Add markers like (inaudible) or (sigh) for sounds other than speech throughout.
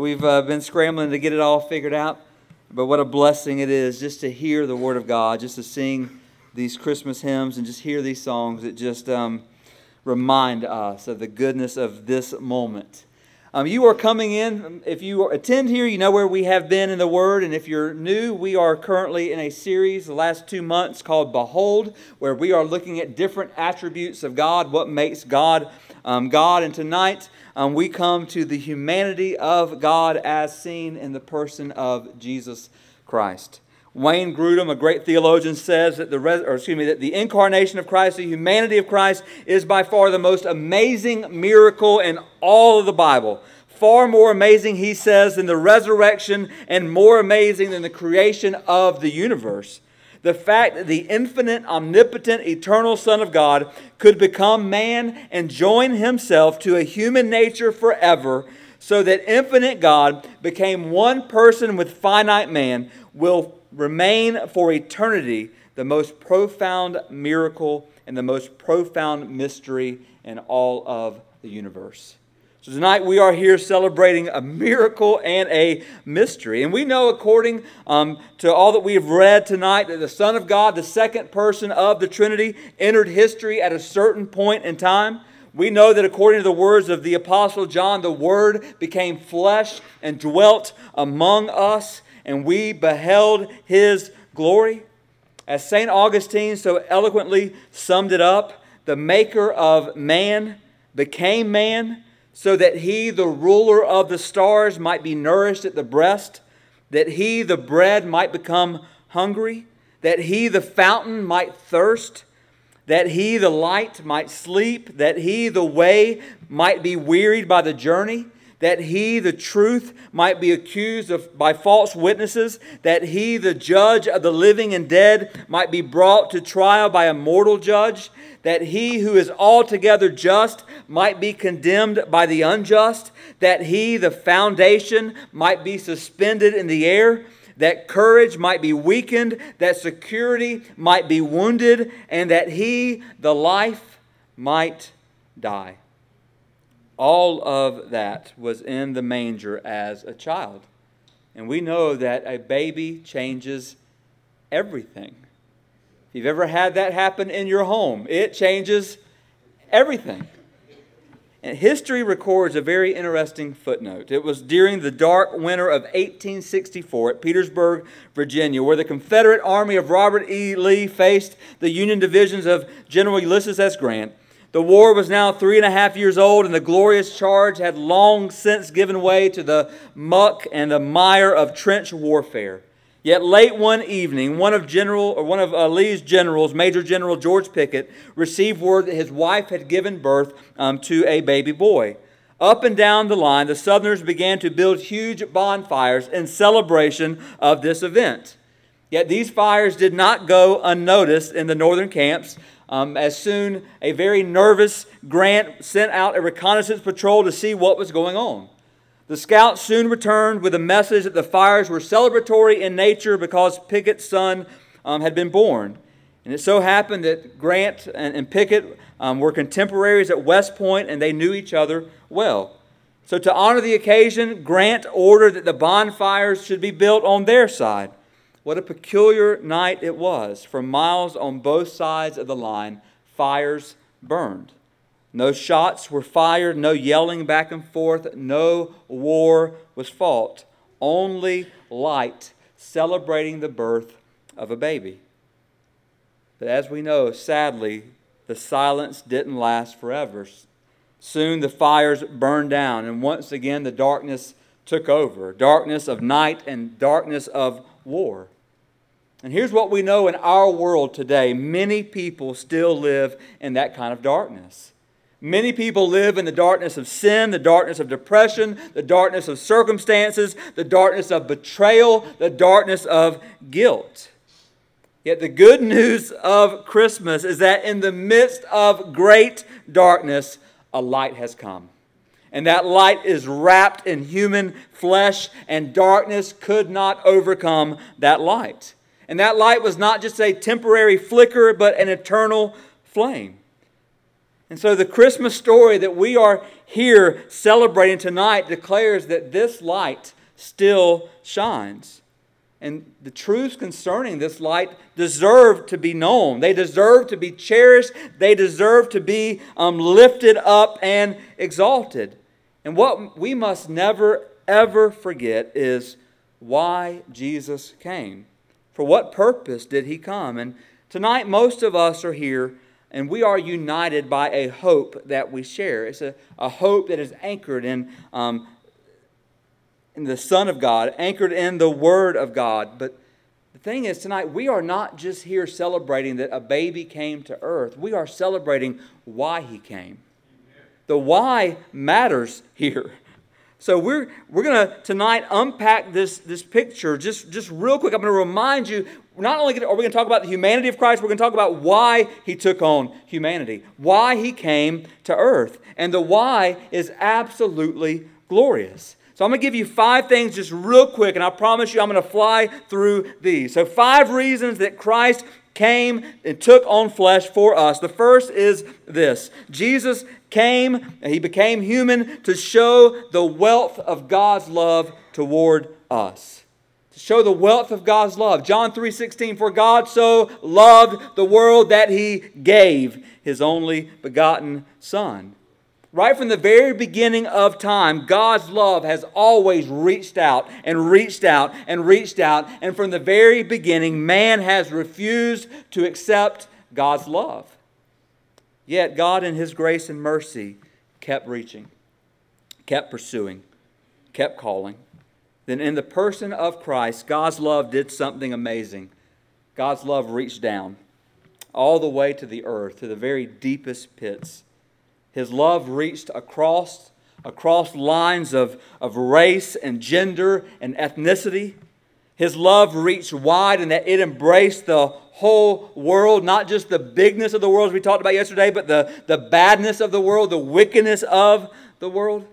We've uh, been scrambling to get it all figured out, but what a blessing it is just to hear the Word of God, just to sing these Christmas hymns and just hear these songs that just um, remind us of the goodness of this moment. Um, you are coming in, if you attend here, you know where we have been in the Word, and if you're new, we are currently in a series the last two months called Behold, where we are looking at different attributes of God, what makes God um, God. And tonight, um, we come to the humanity of God as seen in the person of Jesus Christ. Wayne Grudem, a great theologian, says that the res- or excuse me that the incarnation of Christ, the humanity of Christ, is by far the most amazing miracle in all of the Bible. Far more amazing, he says, than the resurrection, and more amazing than the creation of the universe. The fact that the infinite, omnipotent, eternal Son of God could become man and join himself to a human nature forever, so that infinite God became one person with finite man, will remain for eternity the most profound miracle and the most profound mystery in all of the universe. So tonight we are here celebrating a miracle and a mystery. And we know, according um, to all that we have read tonight, that the Son of God, the second person of the Trinity, entered history at a certain point in time. We know that according to the words of the Apostle John, the Word became flesh and dwelt among us, and we beheld his glory. As St. Augustine so eloquently summed it up, the maker of man became man so that he, the ruler of the stars, might be nourished at the breast, that he, the bread, might become hungry, that he, the fountain, might thirst, that he, the light, might sleep, that he, the way, might be wearied by the journey, that he, the truth, might be accused of, by false witnesses, that he, the judge of the living and dead, might be brought to trial by a mortal judge, that he who is altogether just might be condemned by the unjust, that he, the foundation, might be suspended in the air, that courage might be weakened, that security might be wounded, and that he, the life, might die. All of that was in the manger as a child. And we know that a baby changes everything. If you've ever had that happen in your home, it changes everything. And history records a very interesting footnote. It was during the dark winter of 1864 at Petersburg, Virginia, where the Confederate Army of Robert E. Lee faced the Union divisions of General Ulysses S. Grant. The war was now three and a half years old, and the glorious charge had long since given way to the muck and the mire of trench warfare. Yet late one evening, one of General or one of uh, Lee's generals, Major General George Pickett, received word that his wife had given birth um, to a baby boy. Up and down the line, the Southerners began to build huge bonfires in celebration of this event. Yet these fires did not go unnoticed in the northern camps. Um, as soon a very nervous Grant sent out a reconnaissance patrol to see what was going on. The scouts soon returned with a message that the fires were celebratory in nature because Pickett's son um, had been born. And it so happened that Grant and, and Pickett um, were contemporaries at West Point and they knew each other well. So, to honor the occasion, Grant ordered that the bonfires should be built on their side. What a peculiar night it was. For miles on both sides of the line, fires burned. No shots were fired, no yelling back and forth, no war was fought. Only light celebrating the birth of a baby. But as we know, sadly, the silence didn't last forever. Soon the fires burned down, and once again the darkness took over darkness of night and darkness of war. And here's what we know in our world today many people still live in that kind of darkness. Many people live in the darkness of sin, the darkness of depression, the darkness of circumstances, the darkness of betrayal, the darkness of guilt. Yet the good news of Christmas is that in the midst of great darkness, a light has come. And that light is wrapped in human flesh, and darkness could not overcome that light. And that light was not just a temporary flicker, but an eternal flame. And so the Christmas story that we are here celebrating tonight declares that this light still shines. And the truths concerning this light deserve to be known. They deserve to be cherished. They deserve to be um, lifted up and exalted. And what we must never, ever forget is why Jesus came. For what purpose did he come? And tonight, most of us are here and we are united by a hope that we share. It's a, a hope that is anchored in um, in the Son of God, anchored in the Word of God. But the thing is, tonight, we are not just here celebrating that a baby came to earth, we are celebrating why he came. The why matters (laughs) here. So we're, we're going to tonight unpack this, this picture just, just real quick. I'm going to remind you, not only are we going to talk about the humanity of Christ, we're going to talk about why he took on humanity, why he came to earth. And the why is absolutely glorious. So I'm going to give you five things just real quick, and I promise you I'm going to fly through these. So, five reasons that Christ came and took on flesh for us. The first is this Jesus came, he became human to show the wealth of God's love toward us. To show the wealth of God's love. John 3:16 For God so loved the world that he gave his only begotten son. Right from the very beginning of time, God's love has always reached out and reached out and reached out. And from the very beginning, man has refused to accept God's love. Yet God, in His grace and mercy, kept reaching, kept pursuing, kept calling. Then, in the person of Christ, God's love did something amazing. God's love reached down all the way to the earth, to the very deepest pits his love reached across, across lines of, of race and gender and ethnicity. His love reached wide and that it embraced the whole world, not just the bigness of the world as we talked about yesterday, but the, the badness of the world, the wickedness of the world.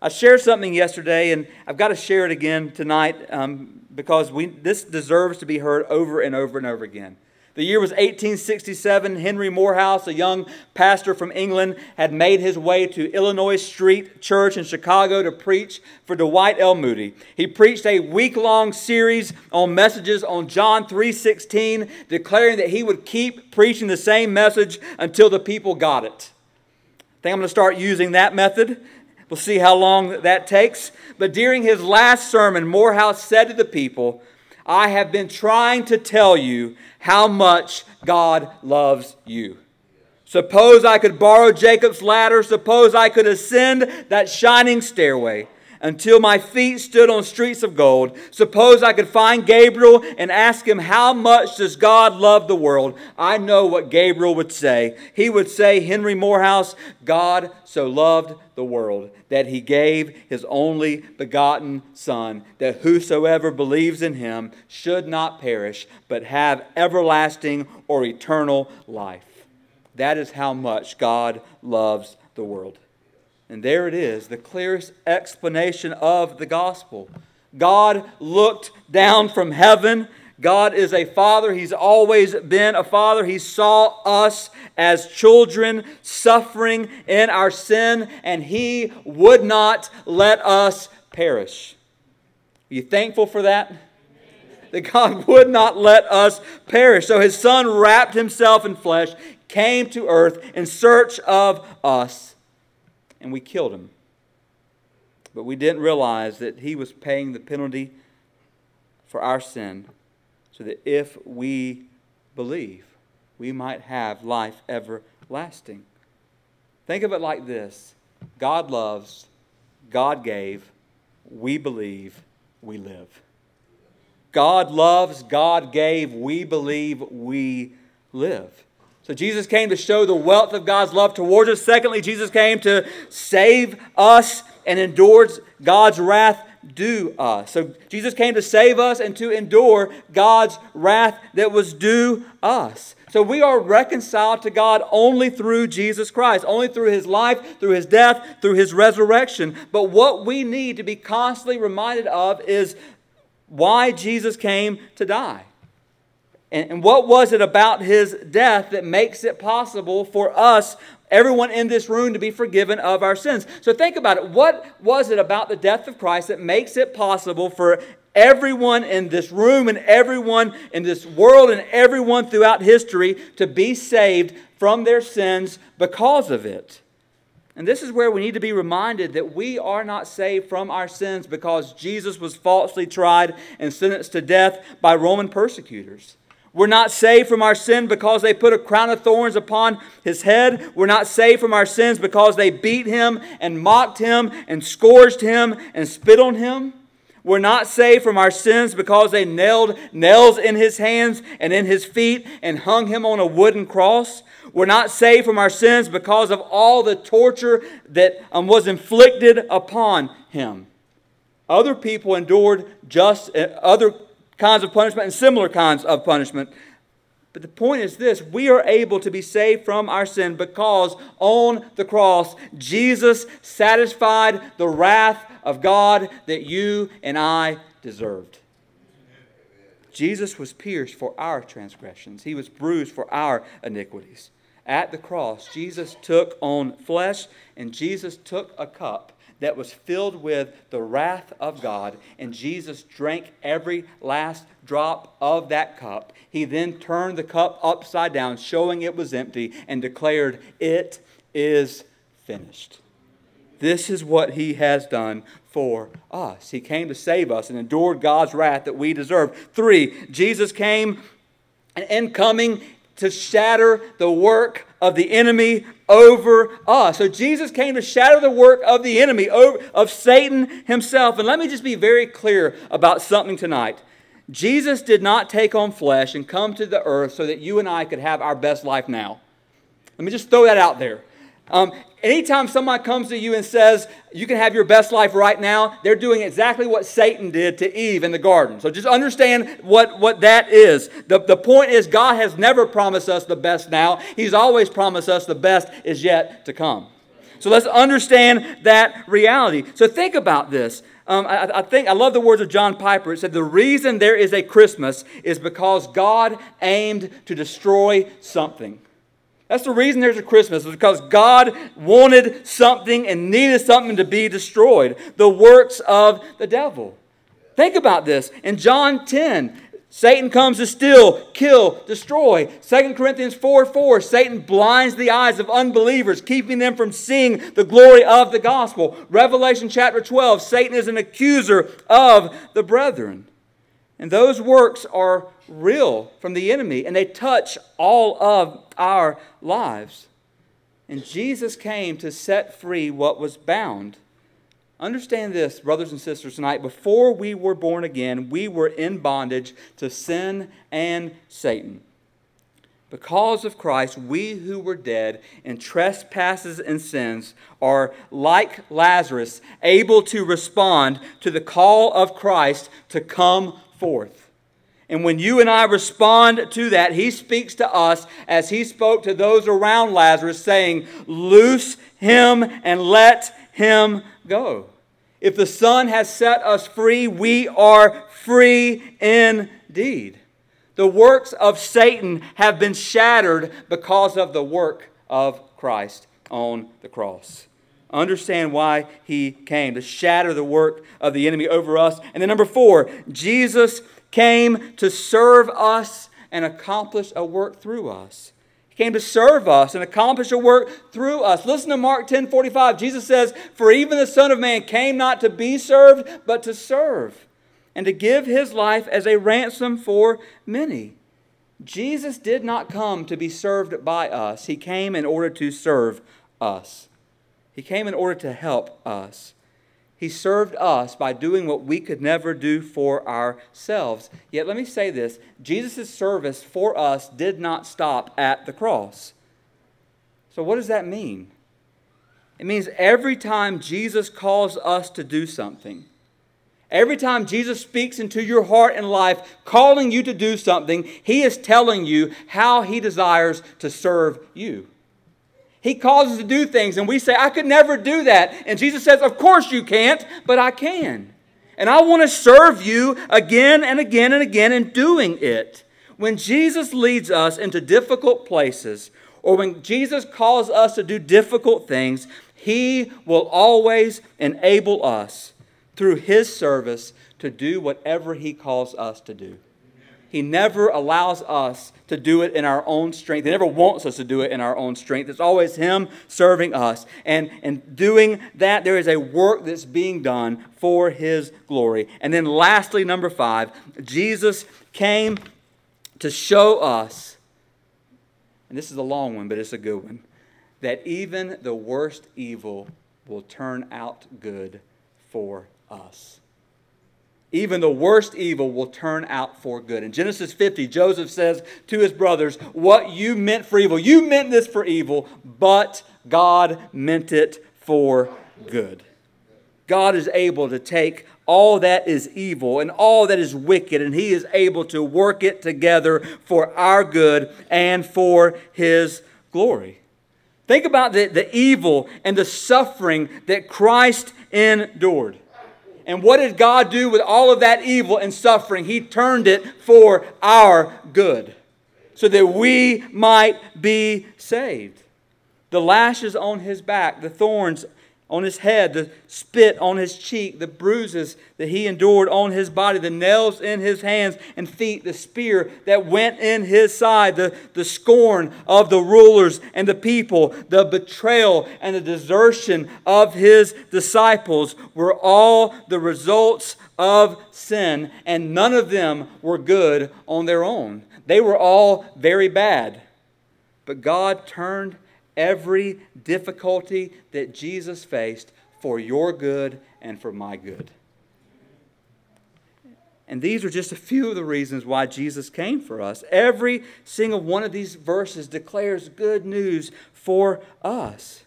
I shared something yesterday, and I've got to share it again tonight um, because we, this deserves to be heard over and over and over again. The year was 1867. Henry Moorhouse, a young pastor from England, had made his way to Illinois Street Church in Chicago to preach for Dwight L. Moody. He preached a week-long series on messages on John 3:16, declaring that he would keep preaching the same message until the people got it. I think I'm going to start using that method. We'll see how long that takes. But during his last sermon, Moorhouse said to the people, I have been trying to tell you how much God loves you. Suppose I could borrow Jacob's ladder. Suppose I could ascend that shining stairway until my feet stood on streets of gold. Suppose I could find Gabriel and ask him, How much does God love the world? I know what Gabriel would say. He would say, Henry Moorhouse, God so loved the world that he gave his only begotten Son, that whosoever believes in him should not perish, but have everlasting or eternal life. That is how much God loves the world. And there it is, the clearest explanation of the gospel. God looked down from heaven. God is a father. He's always been a father. He saw us as children suffering in our sin, and He would not let us perish. Are you thankful for that? That God would not let us perish. So His Son wrapped Himself in flesh, came to earth in search of us and we killed him. But we didn't realize that he was paying the penalty for our sin so that if we believe, we might have life everlasting. Think of it like this God loves, God gave, we believe, we live. God loves, God gave, we believe, we live. So Jesus came to show the wealth of God's love towards us. Secondly, Jesus came to save us and endured God's wrath due us. So Jesus came to save us and to endure God's wrath that was due us. So we are reconciled to God only through Jesus Christ, only through his life, through his death, through his resurrection. But what we need to be constantly reminded of is why Jesus came to die. And, and what was it about his death that makes it possible for us, everyone in this room, to be forgiven of our sins? So think about it. What was it about the death of Christ that makes it possible for everyone in this room and everyone in this world and everyone throughout history to be saved from their sins because of it? And this is where we need to be reminded that we are not saved from our sins because Jesus was falsely tried and sentenced to death by Roman persecutors. We're not saved from our sin because they put a crown of thorns upon his head. We're not saved from our sins because they beat him and mocked him and scourged him and spit on him. We're not saved from our sins because they nailed nails in his hands and in his feet and hung him on a wooden cross. We're not saved from our sins because of all the torture that um, was inflicted upon him. Other people endured just uh, other kinds of punishment and similar kinds of punishment. But the point is this we are able to be saved from our sin because on the cross, Jesus satisfied the wrath of God that you and I deserved. Jesus was pierced for our transgressions, he was bruised for our iniquities. At the cross, Jesus took on flesh and Jesus took a cup that was filled with the wrath of God, and Jesus drank every last drop of that cup. He then turned the cup upside down, showing it was empty, and declared, It is finished. This is what he has done for us. He came to save us and endured God's wrath that we deserve. Three, Jesus came and in coming to shatter the work of the enemy over us. So Jesus came to shatter the work of the enemy, of Satan himself. And let me just be very clear about something tonight. Jesus did not take on flesh and come to the earth so that you and I could have our best life now. Let me just throw that out there. Um, anytime someone comes to you and says, you can have your best life right now, they're doing exactly what Satan did to Eve in the garden. So just understand what, what that is. The, the point is, God has never promised us the best now, He's always promised us the best is yet to come. So let's understand that reality. So think about this. Um, I, I, think I love the words of John Piper. It said, The reason there is a Christmas is because God aimed to destroy something. That's the reason there's a Christmas, is because God wanted something and needed something to be destroyed the works of the devil. Think about this. In John 10, Satan comes to steal, kill, destroy. 2 Corinthians 4 4, Satan blinds the eyes of unbelievers, keeping them from seeing the glory of the gospel. Revelation chapter 12, Satan is an accuser of the brethren. And those works are real from the enemy, and they touch all of our lives. And Jesus came to set free what was bound. Understand this, brothers and sisters, tonight. Before we were born again, we were in bondage to sin and Satan. Because of Christ, we who were dead in trespasses and sins are, like Lazarus, able to respond to the call of Christ to come forth. And when you and I respond to that, he speaks to us as he spoke to those around Lazarus, saying, Loose him and let him go. If the Son has set us free, we are free indeed. The works of Satan have been shattered because of the work of Christ on the cross. Understand why he came to shatter the work of the enemy over us. And then, number four, Jesus came to serve us and accomplish a work through us. He came to serve us and accomplish a work through us. Listen to Mark 10 45. Jesus says, For even the Son of Man came not to be served, but to serve, and to give his life as a ransom for many. Jesus did not come to be served by us, he came in order to serve us. He came in order to help us. He served us by doing what we could never do for ourselves. Yet, let me say this Jesus' service for us did not stop at the cross. So, what does that mean? It means every time Jesus calls us to do something, every time Jesus speaks into your heart and life, calling you to do something, he is telling you how he desires to serve you. He calls us to do things, and we say, I could never do that. And Jesus says, Of course you can't, but I can. And I want to serve you again and again and again in doing it. When Jesus leads us into difficult places, or when Jesus calls us to do difficult things, He will always enable us through His service to do whatever He calls us to do. He never allows us to do it in our own strength. He never wants us to do it in our own strength. It's always Him serving us. And in doing that, there is a work that's being done for His glory. And then, lastly, number five, Jesus came to show us, and this is a long one, but it's a good one, that even the worst evil will turn out good for us even the worst evil will turn out for good. In Genesis 50, Joseph says to his brothers, What you meant for evil, you meant this for evil, but God meant it for good. God is able to take all that is evil and all that is wicked, and He is able to work it together for our good and for His glory. Think about the, the evil and the suffering that Christ endured. And what did God do with all of that evil and suffering? He turned it for our good, so that we might be saved. The lashes on his back, the thorns on his head, the spit on his cheek, the bruises that he endured on his body, the nails in his hands and feet, the spear that went in his side, the, the scorn of the rulers and the people, the betrayal and the desertion of his disciples were all the results of sin, and none of them were good on their own. They were all very bad. But God turned every difficulty that Jesus faced for your good and for my good. And these are just a few of the reasons why Jesus came for us. Every single one of these verses declares good news for us.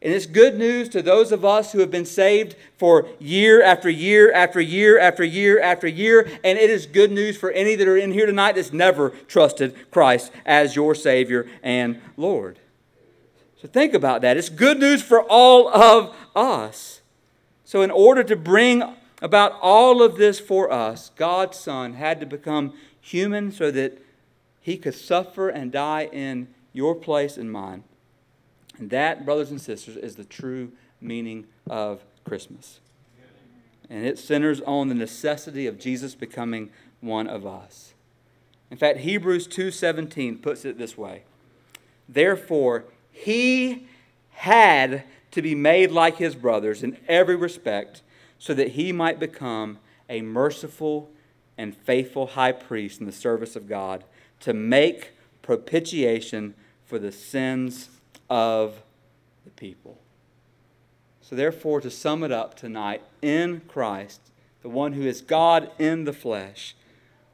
And it's good news to those of us who have been saved for year after year after year after year after year. And it is good news for any that are in here tonight that's never trusted Christ as your Savior and Lord. So think about that. It's good news for all of us. So, in order to bring about all of this for us, God's Son had to become human so that he could suffer and die in your place and mine. And that, brothers and sisters, is the true meaning of Christmas. And it centers on the necessity of Jesus becoming one of us. In fact, Hebrews 2:17 puts it this way. Therefore, he had to be made like his brothers in every respect so that he might become a merciful and faithful high priest in the service of God to make propitiation for the sins of the people. So, therefore, to sum it up tonight, in Christ, the one who is God in the flesh,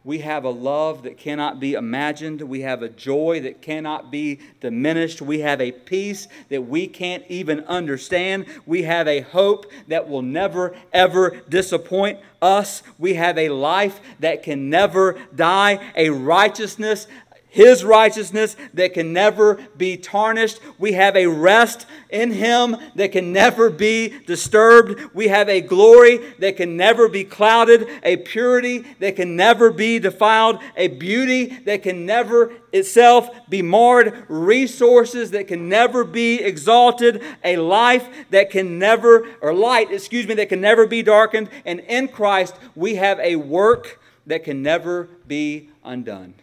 we have a love that cannot be imagined. We have a joy that cannot be diminished. We have a peace that we can't even understand. We have a hope that will never, ever disappoint us. We have a life that can never die, a righteousness his righteousness that can never be tarnished. We have a rest in Him that can never be disturbed. We have a glory that can never be clouded, a purity that can never be defiled, a beauty that can never itself be marred, resources that can never be exalted, a life that can never, or light, excuse me, that can never be darkened. And in Christ, we have a work that can never be undone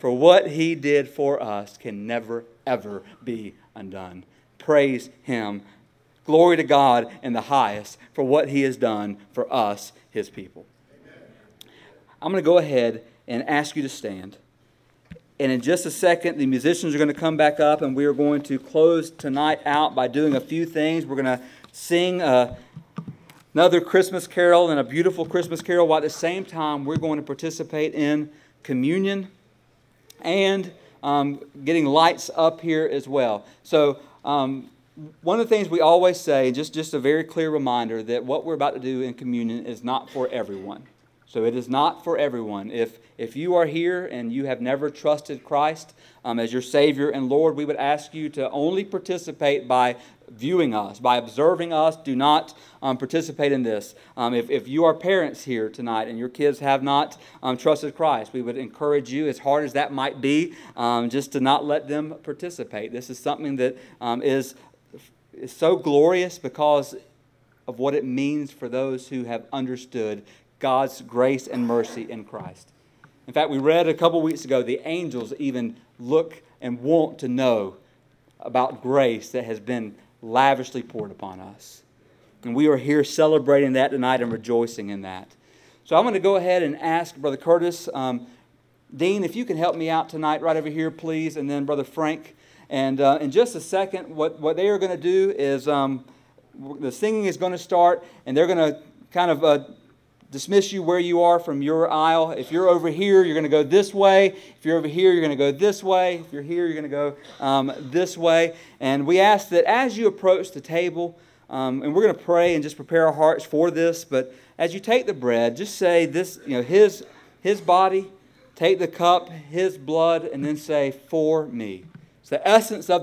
for what he did for us can never, ever be undone. Praise him. Glory to God in the highest for what he has done for us, his people. I'm going to go ahead and ask you to stand. And in just a second, the musicians are going to come back up, and we are going to close tonight out by doing a few things. We're going to sing uh, another Christmas carol and a beautiful Christmas carol, while at the same time, we're going to participate in communion and um, getting lights up here as well. So, um, one of the things we always say, just, just a very clear reminder, that what we're about to do in communion is not for everyone. So it is not for everyone. If, if you are here and you have never trusted Christ um, as your Savior and Lord, we would ask you to only participate by viewing us, by observing us. Do not um, participate in this. Um, if, if you are parents here tonight and your kids have not um, trusted Christ, we would encourage you, as hard as that might be, um, just to not let them participate. This is something that um, is is so glorious because of what it means for those who have understood God's grace and mercy in Christ. In fact, we read a couple weeks ago the angels even look and want to know about grace that has been lavishly poured upon us. And we are here celebrating that tonight and rejoicing in that. So I'm going to go ahead and ask Brother Curtis, um, Dean, if you can help me out tonight, right over here, please, and then Brother Frank. And uh, in just a second, what, what they are going to do is um, the singing is going to start, and they're going to kind of uh, dismiss you where you are from your aisle. If you're over here, you're going to go this way. If you're over here, you're going to go this way. If you're here, you're going to go um, this way. And we ask that as you approach the table, um, and we're going to pray and just prepare our hearts for this, but as you take the bread, just say this, you know, his, his body, take the cup, his blood, and then say, for me. It's the essence of